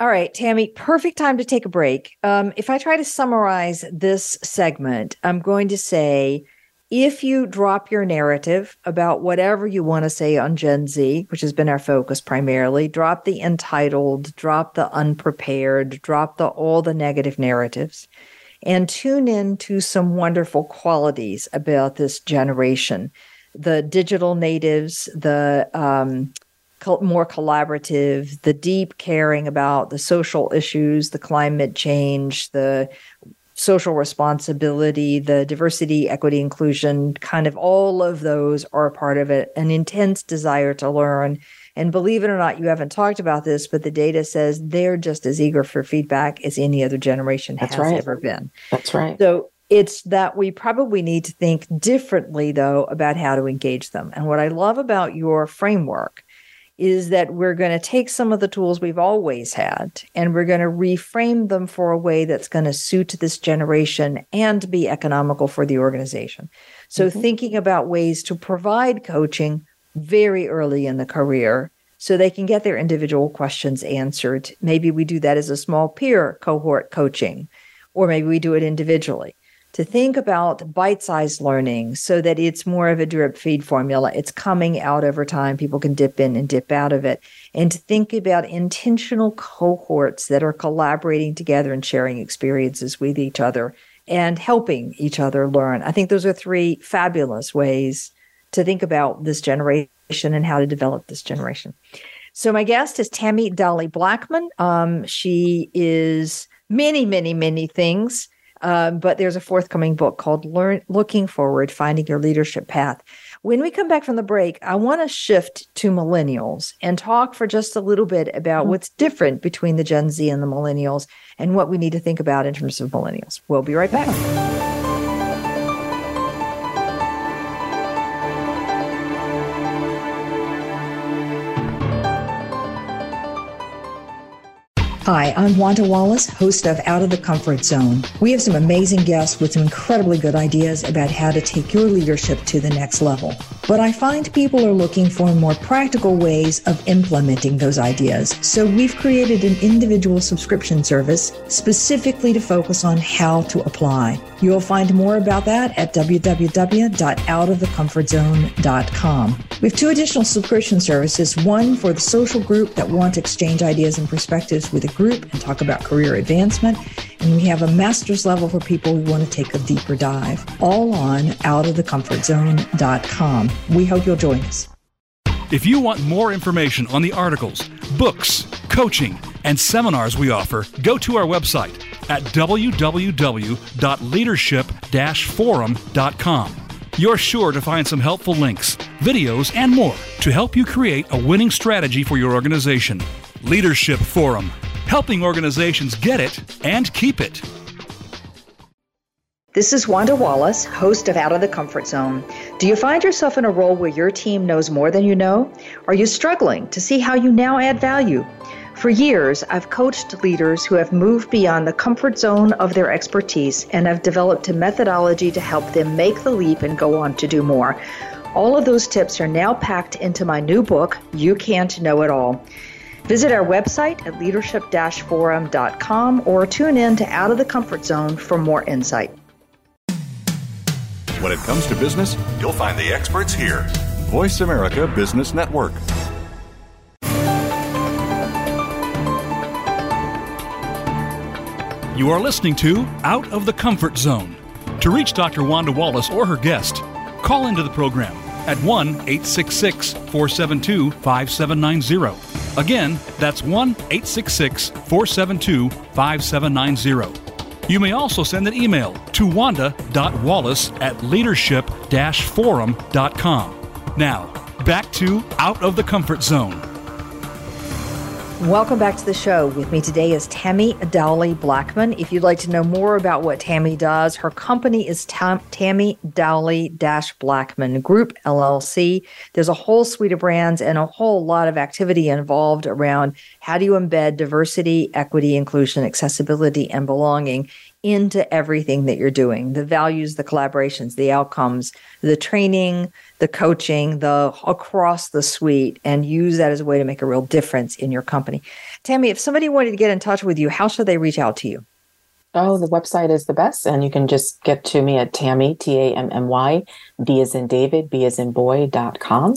All right, Tammy, perfect time to take a break. Um, if I try to summarize this segment, I'm going to say if you drop your narrative about whatever you want to say on Gen Z, which has been our focus primarily, drop the entitled, drop the unprepared, drop the all the negative narratives, and tune in to some wonderful qualities about this generation. The digital natives, the um, more collaborative, the deep caring about the social issues, the climate change, the social responsibility, the diversity, equity, inclusion, kind of all of those are a part of it, an intense desire to learn. And believe it or not, you haven't talked about this, but the data says they're just as eager for feedback as any other generation That's has right. ever been. That's right. So it's that we probably need to think differently, though, about how to engage them. And what I love about your framework is that we're going to take some of the tools we've always had and we're going to reframe them for a way that's going to suit this generation and be economical for the organization. So, mm-hmm. thinking about ways to provide coaching very early in the career so they can get their individual questions answered. Maybe we do that as a small peer cohort coaching, or maybe we do it individually to think about bite sized learning so that it's more of a drip feed formula. It's coming out over time. People can dip in and dip out of it. And to think about intentional cohorts that are collaborating together and sharing experiences with each other and helping each other learn. I think those are three fabulous ways to think about this generation and how to develop this generation. So, my guest is Tammy Dowley Blackman. Um, she is many, many, many things. Um, but there's a forthcoming book called Learn Looking Forward Finding Your Leadership Path. When we come back from the break, I want to shift to millennials and talk for just a little bit about mm-hmm. what's different between the Gen Z and the millennials and what we need to think about in terms of millennials. We'll be right back. Hi, I'm Wanda Wallace, host of Out of the Comfort Zone. We have some amazing guests with some incredibly good ideas about how to take your leadership to the next level. But I find people are looking for more practical ways of implementing those ideas. So we've created an individual subscription service specifically to focus on how to apply. You'll find more about that at www.outofthecomfortzone.com. We have two additional subscription services one for the social group that want to exchange ideas and perspectives with a group and talk about career advancement. And we have a master's level for people who want to take a deeper dive, all on outofthecomfortzone.com. We hope you'll join us. If you want more information on the articles, books, coaching, and seminars we offer, go to our website at www.leadership-forum.com. You're sure to find some helpful links, videos, and more to help you create a winning strategy for your organization. Leadership Forum, helping organizations get it and keep it. This is Wanda Wallace, host of Out of the Comfort Zone. Do you find yourself in a role where your team knows more than you know? Are you struggling to see how you now add value? For years, I've coached leaders who have moved beyond the comfort zone of their expertise and have developed a methodology to help them make the leap and go on to do more. All of those tips are now packed into my new book, You Can't Know It All. Visit our website at leadership forum.com or tune in to Out of the Comfort Zone for more insight. When it comes to business, you'll find the experts here. Voice America Business Network. You are listening to Out of the Comfort Zone. To reach Dr. Wanda Wallace or her guest, call into the program at 1 866 472 5790. Again, that's 1 866 472 5790. You may also send an email to wanda.wallace at leadership forum.com. Now, back to Out of the Comfort Zone. Welcome back to the show. With me today is Tammy Dowley Blackman. If you'd like to know more about what Tammy does, her company is Tam- Tammy Dowley Blackman Group LLC. There's a whole suite of brands and a whole lot of activity involved around how do you embed diversity, equity, inclusion, accessibility, and belonging into everything that you're doing the values, the collaborations, the outcomes, the training, the coaching, the across the suite, and use that as a way to make a real difference in your company. Tammy, if somebody wanted to get in touch with you, how should they reach out to you? Oh, the website is the best. And you can just get to me at Tammy, T A M M Y, B as in David, B as in boy dot com.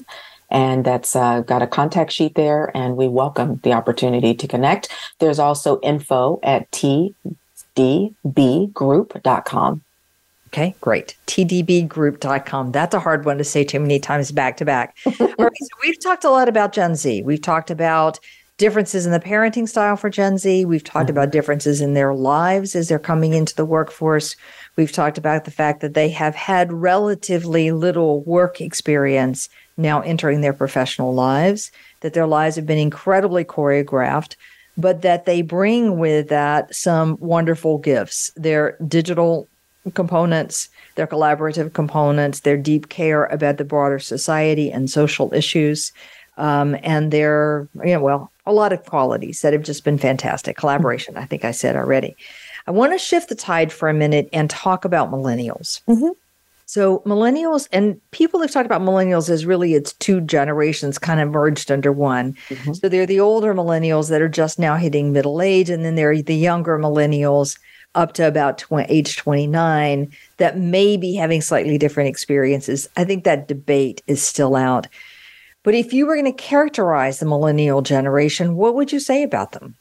And that's uh, got a contact sheet there, and we welcome the opportunity to connect. There's also info at T tdbgroup.com. Okay, great. tdbgroup.com. That's a hard one to say too many times back to back. All right, so we've talked a lot about Gen Z. We've talked about differences in the parenting style for Gen Z. We've talked mm-hmm. about differences in their lives as they're coming into the workforce. We've talked about the fact that they have had relatively little work experience now entering their professional lives, that their lives have been incredibly choreographed but that they bring with that some wonderful gifts. Their digital components, their collaborative components, their deep care about the broader society and social issues, um, and their, you know, well, a lot of qualities that have just been fantastic. Collaboration, I think I said already. I want to shift the tide for a minute and talk about millennials. Mm-hmm. So millennials and people have talked about millennials as really it's two generations kind of merged under one. Mm-hmm. So they're the older millennials that are just now hitting middle age, and then they're the younger millennials up to about age 29 that may be having slightly different experiences. I think that debate is still out. But if you were going to characterize the millennial generation, what would you say about them?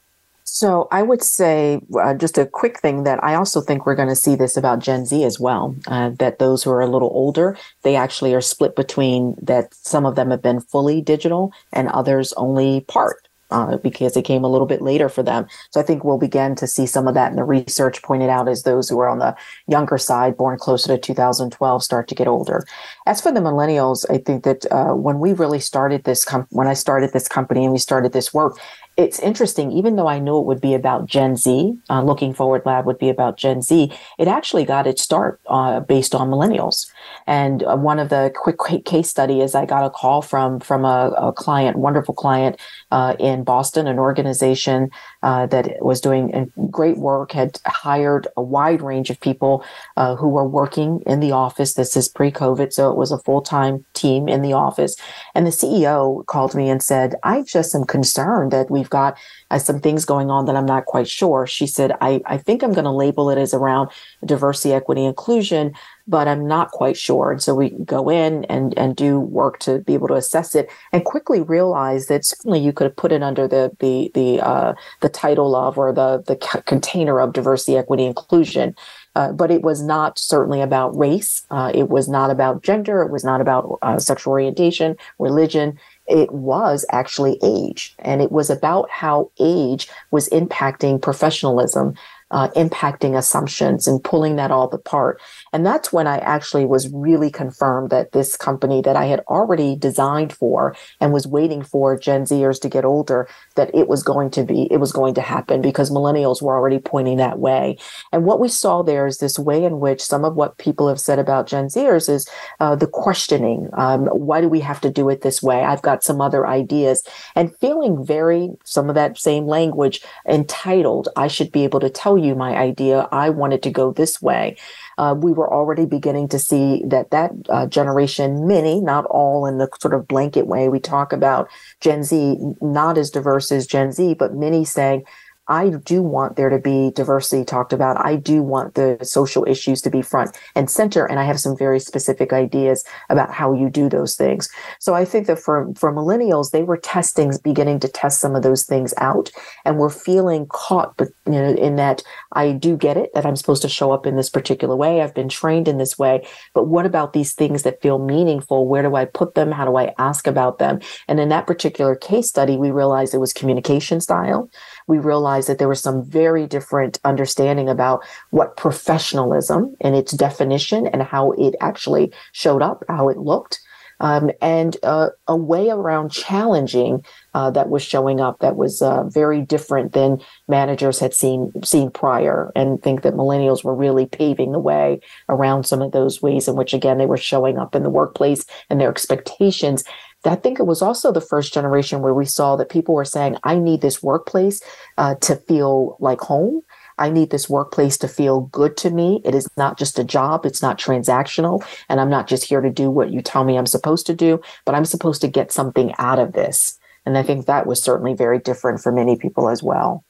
So I would say uh, just a quick thing that I also think we're going to see this about Gen Z as well. Uh, that those who are a little older, they actually are split between that some of them have been fully digital and others only part. Uh, because it came a little bit later for them. So I think we'll begin to see some of that. in the research pointed out as those who are on the younger side, born closer to 2012, start to get older. As for the millennials, I think that uh, when we really started this, com- when I started this company and we started this work, it's interesting, even though I knew it would be about Gen Z, uh, Looking Forward Lab would be about Gen Z, it actually got its start uh, based on millennials. And uh, one of the quick, case study is I got a call from from a, a client, wonderful client uh, in Boston, an organization uh, that was doing great work, had hired a wide range of people uh, who were working in the office. This is pre-COVID, so it was a full-time team in the office. And the CEO called me and said, "I just am concerned that we we've got uh, some things going on that I'm not quite sure. She said, I, I think I'm going to label it as around diversity, equity, inclusion, but I'm not quite sure. And so we go in and, and do work to be able to assess it and quickly realize that certainly you could have put it under the, the, the, uh, the title of or the, the container of diversity, equity, inclusion. Uh, but it was not certainly about race. Uh, it was not about gender. It was not about uh, sexual orientation, religion it was actually age. And it was about how age was impacting professionalism uh, impacting assumptions and pulling that all apart. And that's when I actually was really confirmed that this company that I had already designed for and was waiting for Gen Zers to get older, that it was going to be, it was going to happen because millennials were already pointing that way. And what we saw there is this way in which some of what people have said about Gen Zers is uh, the questioning. Um, why do we have to do it this way? I've got some other ideas and feeling very, some of that same language entitled. I should be able to tell you my idea. I wanted to go this way. Uh, we were already beginning to see that that uh, generation, many, not all in the sort of blanket way we talk about Gen Z, not as diverse as Gen Z, but many saying, I do want there to be diversity talked about. I do want the social issues to be front and center. And I have some very specific ideas about how you do those things. So I think that for, for millennials, they were testing, beginning to test some of those things out and we're feeling caught but, you know, in that I do get it that I'm supposed to show up in this particular way. I've been trained in this way. But what about these things that feel meaningful? Where do I put them? How do I ask about them? And in that particular case study, we realized it was communication style we realized that there was some very different understanding about what professionalism and its definition and how it actually showed up, how it looked. Um, and uh, a way around challenging uh, that was showing up that was uh, very different than managers had seen seen prior, and think that millennials were really paving the way around some of those ways in which, again, they were showing up in the workplace and their expectations I think it was also the first generation where we saw that people were saying, I need this workplace uh, to feel like home. I need this workplace to feel good to me. It is not just a job. It's not transactional. And I'm not just here to do what you tell me I'm supposed to do, but I'm supposed to get something out of this. And I think that was certainly very different for many people as well.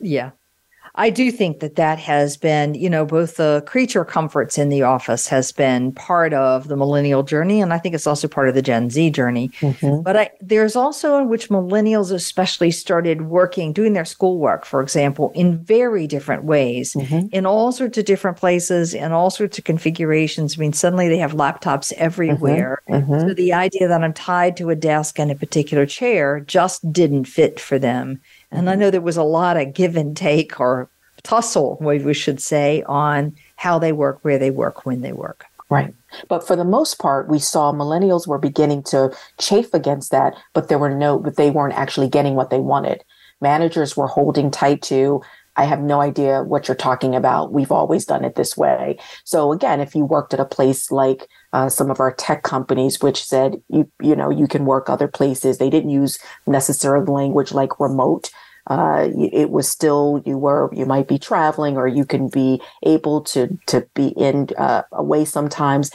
Yeah. I do think that that has been, you know, both the creature comforts in the office has been part of the millennial journey, and I think it's also part of the Gen Z journey. Mm-hmm. But I, there's also in which millennials especially started working, doing their schoolwork, for example, in very different ways, mm-hmm. in all sorts of different places, in all sorts of configurations. I mean, suddenly they have laptops everywhere. Mm-hmm. mm-hmm. So the idea that I'm tied to a desk and a particular chair just didn't fit for them. And I know there was a lot of give and take or tussle, we should say, on how they work, where they work, when they work. Right. But for the most part, we saw millennials were beginning to chafe against that, but there were no, but they weren't actually getting what they wanted. Managers were holding tight to, I have no idea what you're talking about. We've always done it this way. So again, if you worked at a place like uh, some of our tech companies, which said you you know you can work other places, they didn't use necessarily language like remote uh, it was still you were you might be traveling or you can be able to to be in uh, away sometimes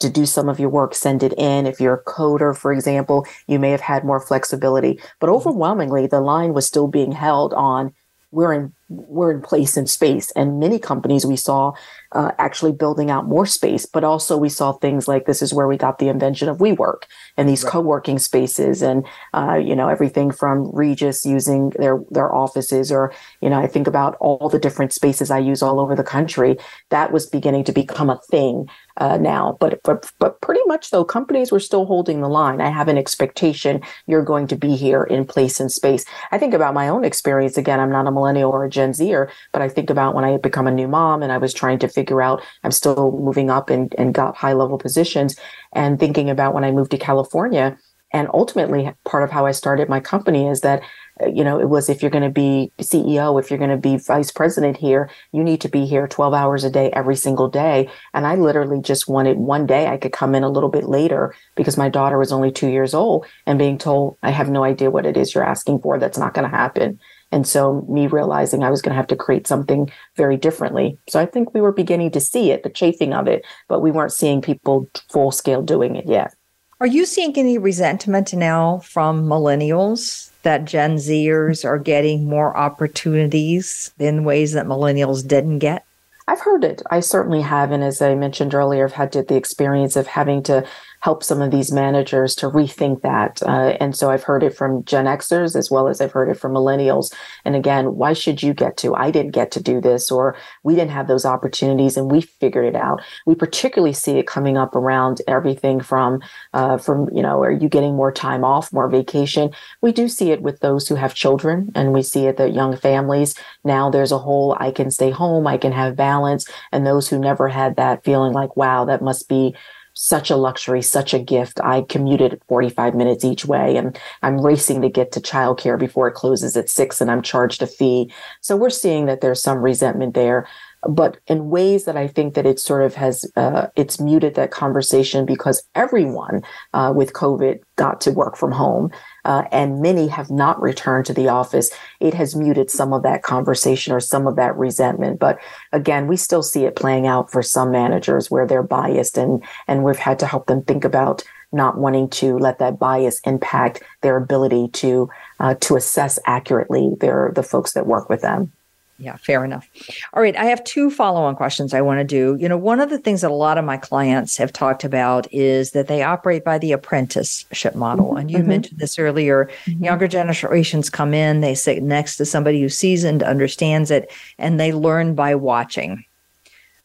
to do some of your work send it in if you're a coder for example you may have had more flexibility but mm-hmm. overwhelmingly the line was still being held on we're in we're in place in space. And many companies we saw uh, actually building out more space but also we saw things like this is where we got the invention of WeWork and these right. co-working spaces and uh, you know everything from Regus using their their offices or you know I think about all the different spaces I use all over the country. That was beginning to become a thing uh, now but, but but pretty much though companies were still holding the line. I have an expectation you're going to be here in place and space. I think about my own experience. Again I'm not a millennial or a Gen Zer but I think about when I had become a new mom and I was trying to figure out I'm still moving up and, and got high level positions and thinking about when I moved to California. And ultimately, part of how I started my company is that, you know, it was if you're going to be CEO, if you're going to be vice president here, you need to be here 12 hours a day every single day. And I literally just wanted one day I could come in a little bit later because my daughter was only two years old and being told, I have no idea what it is you're asking for. That's not going to happen. And so me realizing I was going to have to create something very differently. So I think we were beginning to see it, the chafing of it, but we weren't seeing people full scale doing it yet. Are you seeing any resentment now from millennials that Gen Zers are getting more opportunities in ways that millennials didn't get? I've heard it. I certainly have. And as I mentioned earlier, I've had the experience of having to help some of these managers to rethink that. Uh, and so I've heard it from Gen Xers as well as I've heard it from millennials. And again, why should you get to? I didn't get to do this, or we didn't have those opportunities, and we figured it out. We particularly see it coming up around everything from uh, from you know, are you getting more time off, more vacation? We do see it with those who have children, and we see it that young families now there's a whole I can stay home, I can have balance, and those who never had that feeling like wow, that must be such a luxury, such a gift. I commuted 45 minutes each way and I'm racing to get to childcare before it closes at six and I'm charged a fee. So we're seeing that there's some resentment there but in ways that I think that it sort of has uh, it's muted that conversation because everyone uh, with COVID got to work from home, uh, and many have not returned to the office. It has muted some of that conversation or some of that resentment. But again, we still see it playing out for some managers where they're biased, and and we've had to help them think about not wanting to let that bias impact their ability to uh, to assess accurately their the folks that work with them. Yeah, fair enough. All right. I have two follow on questions I want to do. You know, one of the things that a lot of my clients have talked about is that they operate by the apprenticeship model. And you mm-hmm. mentioned this earlier. Mm-hmm. Younger generations come in, they sit next to somebody who's seasoned, understands it, and they learn by watching.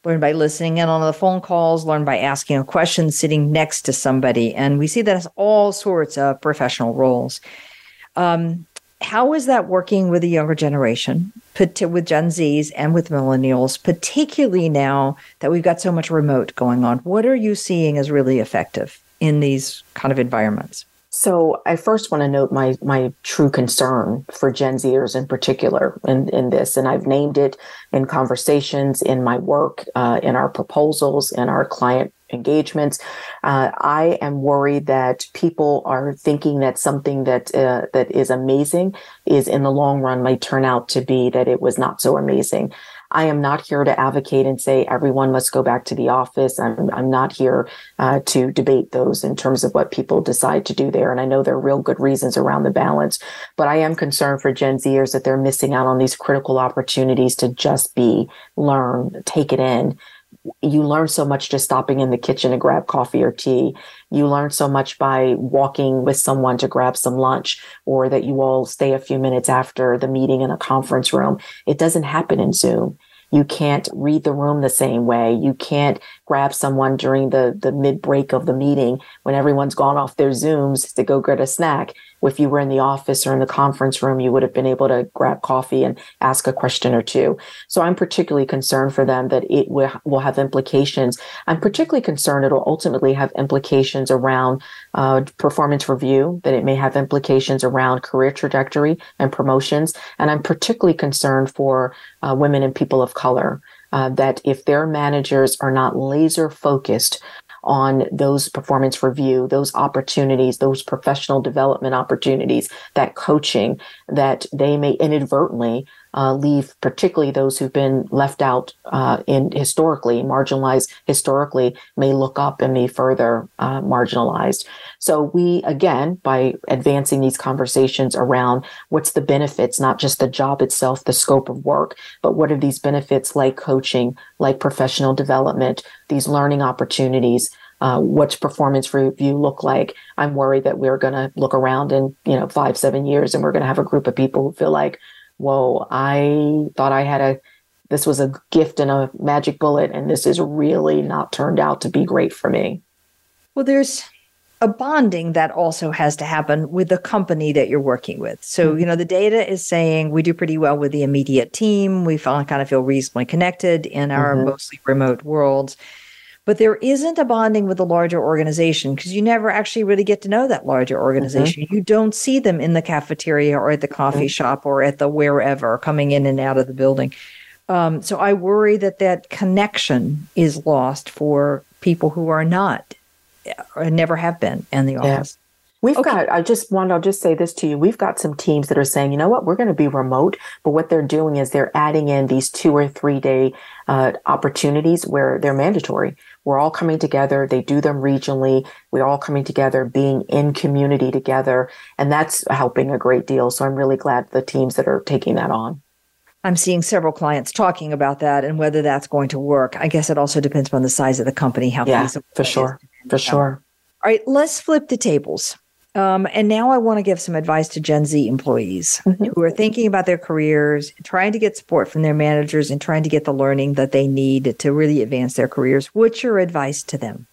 Learn by listening in on the phone calls, learn by asking a question, sitting next to somebody. And we see that as all sorts of professional roles. Um, how is that working with the younger generation, with Gen Zs and with millennials, particularly now that we've got so much remote going on? What are you seeing as really effective in these kind of environments? So I first want to note my my true concern for Gen Zers in particular in, in this, and I've named it in conversations, in my work, uh, in our proposals, in our client engagements. Uh, I am worried that people are thinking that something that uh, that is amazing is in the long run might turn out to be that it was not so amazing. I am not here to advocate and say everyone must go back to the office. I'm, I'm not here uh, to debate those in terms of what people decide to do there. And I know there are real good reasons around the balance, but I am concerned for Gen Zers that they're missing out on these critical opportunities to just be, learn, take it in, you learn so much just stopping in the kitchen to grab coffee or tea. You learn so much by walking with someone to grab some lunch or that you all stay a few minutes after the meeting in a conference room. It doesn't happen in Zoom. You can't read the room the same way. You can't grab someone during the, the mid break of the meeting when everyone's gone off their Zooms to go get a snack. If you were in the office or in the conference room, you would have been able to grab coffee and ask a question or two. So I'm particularly concerned for them that it will, will have implications. I'm particularly concerned it'll ultimately have implications around uh, performance review, that it may have implications around career trajectory and promotions. And I'm particularly concerned for uh, women and people of color. Uh, that if their managers are not laser focused on those performance review, those opportunities, those professional development opportunities, that coaching, that they may inadvertently uh, leave, particularly those who've been left out uh, in historically marginalized historically, may look up and be further uh, marginalized. So we again, by advancing these conversations around what's the benefits, not just the job itself, the scope of work, but what are these benefits like coaching, like professional development, these learning opportunities. Uh, what's performance review look like? I'm worried that we're going to look around in you know five, seven years, and we're going to have a group of people who feel like whoa, I thought I had a, this was a gift and a magic bullet, and this is really not turned out to be great for me. Well, there's a bonding that also has to happen with the company that you're working with. So, mm-hmm. you know, the data is saying we do pretty well with the immediate team. We kind of feel reasonably connected in our mm-hmm. mostly remote worlds. But there isn't a bonding with the larger organization because you never actually really get to know that larger organization. Mm-hmm. You don't see them in the cafeteria or at the coffee mm-hmm. shop or at the wherever coming in and out of the building. Um, so I worry that that connection is lost for people who are not or uh, never have been in the office. Yeah. We've okay. got, I just want, I'll just say this to you. We've got some teams that are saying, you know what, we're going to be remote, but what they're doing is they're adding in these two or three day uh, opportunities where they're mandatory. We're all coming together. They do them regionally. We're all coming together, being in community together. And that's helping a great deal. So I'm really glad the teams that are taking that on. I'm seeing several clients talking about that and whether that's going to work. I guess it also depends on the size of the company, how yeah, for sure, for sure. All right, let's flip the tables. Um, and now I want to give some advice to Gen Z employees mm-hmm. who are thinking about their careers, trying to get support from their managers, and trying to get the learning that they need to really advance their careers. What's your advice to them?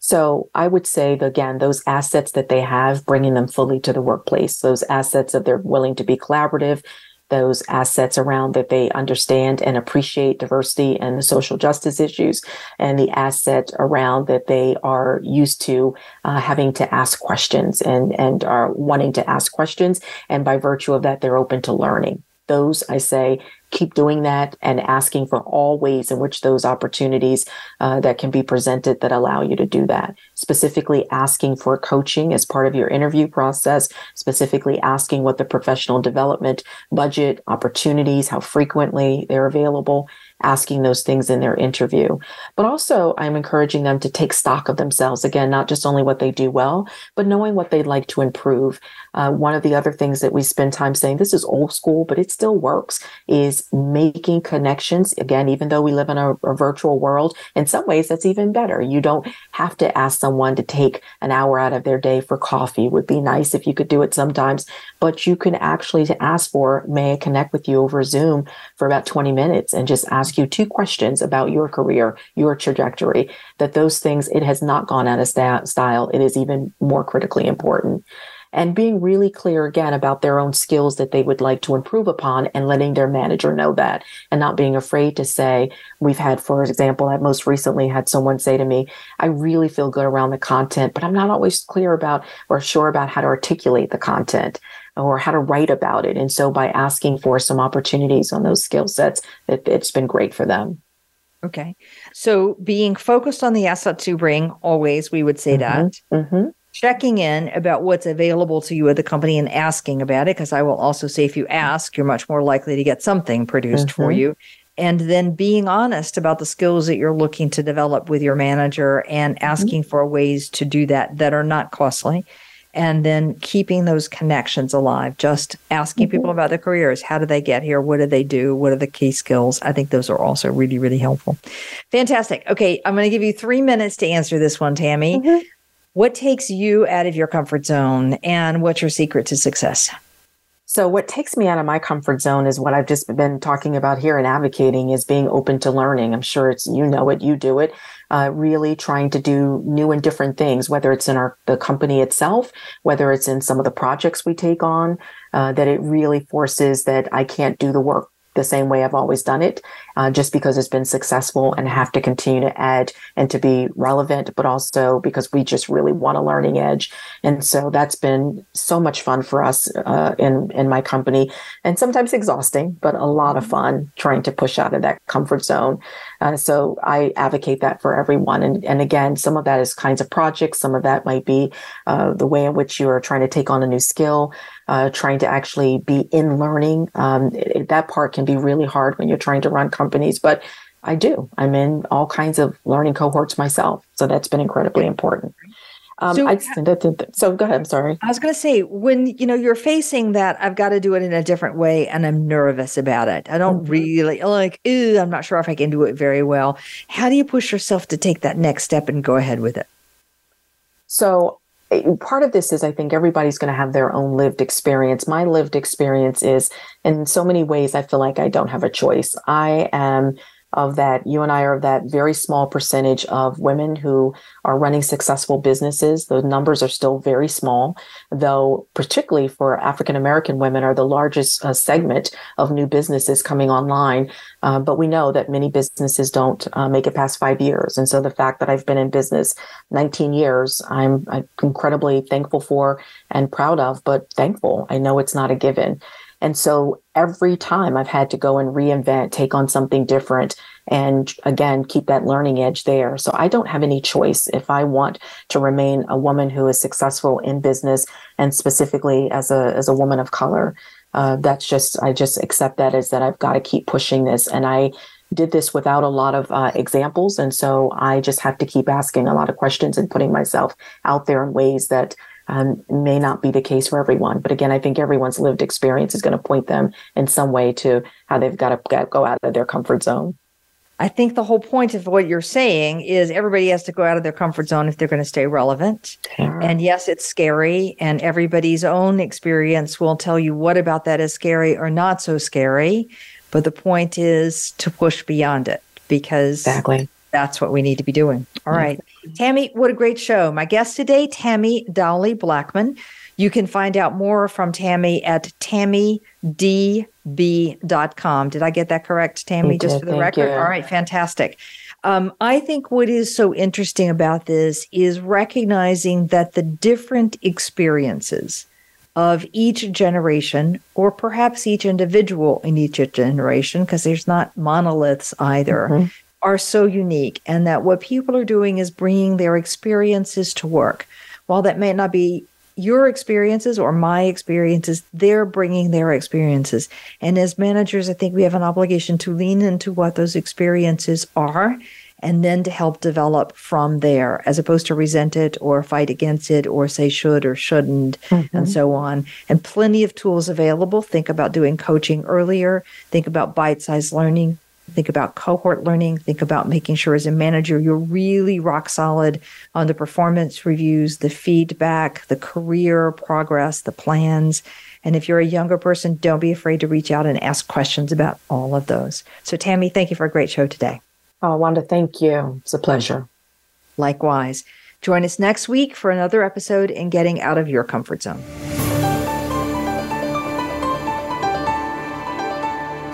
So I would say, again, those assets that they have, bringing them fully to the workplace, those assets that they're willing to be collaborative, those assets around that they understand and appreciate diversity and the social justice issues, and the asset around that they are used to uh, having to ask questions and, and are wanting to ask questions. And by virtue of that, they're open to learning. Those, I say, keep doing that and asking for all ways in which those opportunities uh, that can be presented that allow you to do that. Specifically, asking for coaching as part of your interview process, specifically asking what the professional development budget, opportunities, how frequently they're available, asking those things in their interview. But also, I'm encouraging them to take stock of themselves. Again, not just only what they do well, but knowing what they'd like to improve. Uh, one of the other things that we spend time saying, this is old school, but it still works, is making connections. Again, even though we live in a, a virtual world, in some ways, that's even better. You don't have to ask someone to take an hour out of their day for coffee. It would be nice if you could do it sometimes, but you can actually ask for, may I connect with you over Zoom for about 20 minutes and just ask you two questions about your career, your trajectory, that those things, it has not gone out of style. It is even more critically important and being really clear again about their own skills that they would like to improve upon and letting their manager know that and not being afraid to say we've had for example i most recently had someone say to me i really feel good around the content but i'm not always clear about or sure about how to articulate the content or how to write about it. And so by asking for some opportunities on those skill sets it, it's been great for them. Okay. So being focused on the assets you bring always we would say mm-hmm. that mm-hmm checking in about what's available to you at the company and asking about it. Because I will also say, if you ask, you're much more likely to get something produced mm-hmm. for you. And then being honest about the skills that you're looking to develop with your manager and mm-hmm. asking mm-hmm. for ways to do that that are not costly. And then keeping those connections alive, just asking mm-hmm. people about their careers. How do they get here? What do they do? What are the key skills? I think those are also really, really helpful. Fantastic. Okay, I'm going to give you three minutes to answer this one, Tammy. What takes you out of your comfort zone and what's your secret to success? So what takes me out of my comfort zone is what I've just been talking about here and advocating is being open to learning. I'm sure it's, you know it, you do it, uh, really trying to do new and different things, whether it's in our, the company itself, whether it's in some of the projects we take on, uh, that it really forces that I can't do the work the same way I've always done it, uh, just because it's been successful and have to continue to add and to be relevant, but also because we just really want a learning edge. And so that's been so much fun for us uh, in in my company, and sometimes exhausting, but a lot of fun trying to push out of that comfort zone. Uh, so I advocate that for everyone. And and again, some of that is kinds of projects, some of that might be uh, the way in which you are trying to take on a new skill uh, trying to actually be in learning. Um, it, that part can be really hard when you're trying to run companies, but I do. I'm in all kinds of learning cohorts myself. So that's been incredibly important. Um, so, I, so go ahead. I'm sorry. I was going to say when you know you're facing that, I've got to do it in a different way, and I'm nervous about it. I don't mm-hmm. really like. I'm not sure if I can do it very well. How do you push yourself to take that next step and go ahead with it? So part of this is I think everybody's going to have their own lived experience. My lived experience is in so many ways, I feel like I don't have a choice. I am of that you and I are of that very small percentage of women who are running successful businesses. The numbers are still very small, though particularly for African American women are the largest uh, segment of new businesses coming online. Uh, but we know that many businesses don't uh, make it past five years. And so the fact that I've been in business 19 years, I'm, I'm incredibly thankful for and proud of, but thankful. I know it's not a given. And so every time I've had to go and reinvent, take on something different, and again, keep that learning edge there. So I don't have any choice if I want to remain a woman who is successful in business and specifically as a, as a woman of color. Uh, that's just, I just accept that as that I've got to keep pushing this. And I, did this without a lot of uh, examples. And so I just have to keep asking a lot of questions and putting myself out there in ways that um, may not be the case for everyone. But again, I think everyone's lived experience is going to point them in some way to how they've got to go out of their comfort zone. I think the whole point of what you're saying is everybody has to go out of their comfort zone if they're going to stay relevant. And yes, it's scary, and everybody's own experience will tell you what about that is scary or not so scary. But the point is to push beyond it because exactly. that's what we need to be doing. All right. Tammy, what a great show. My guest today, Tammy Dowley Blackman. You can find out more from Tammy at tammyd b.com. Did I get that correct, Tammy, You just did. for the record? you. All right, fantastic. Um, I think what is so interesting about this is recognizing that the different experiences of each generation, or perhaps each individual in each generation, because there's not monoliths either, Mhm. Are so unique. And that what people are doing is bringing their experiences to work. While that may not be your experiences or my experiences, they're bringing their experiences. And as managers, I think we have an obligation to lean into what those experiences are and then to help develop from there, as opposed to resent it or fight against it or say should or shouldn't and mm-hmm. so on. And plenty of tools available. Think about doing coaching earlier, think about bite sized learning. Think about cohort learning. Think about making sure as a manager you're really rock solid on the performance reviews, the feedback, the career progress, the plans. And if you're a younger person, don't be afraid to reach out and ask questions about all of those. So, Tammy, thank you for a great show today. Oh, Wanda, thank you. It's a pleasure. Likewise, join us next week for another episode in Getting Out of Your Comfort Zone.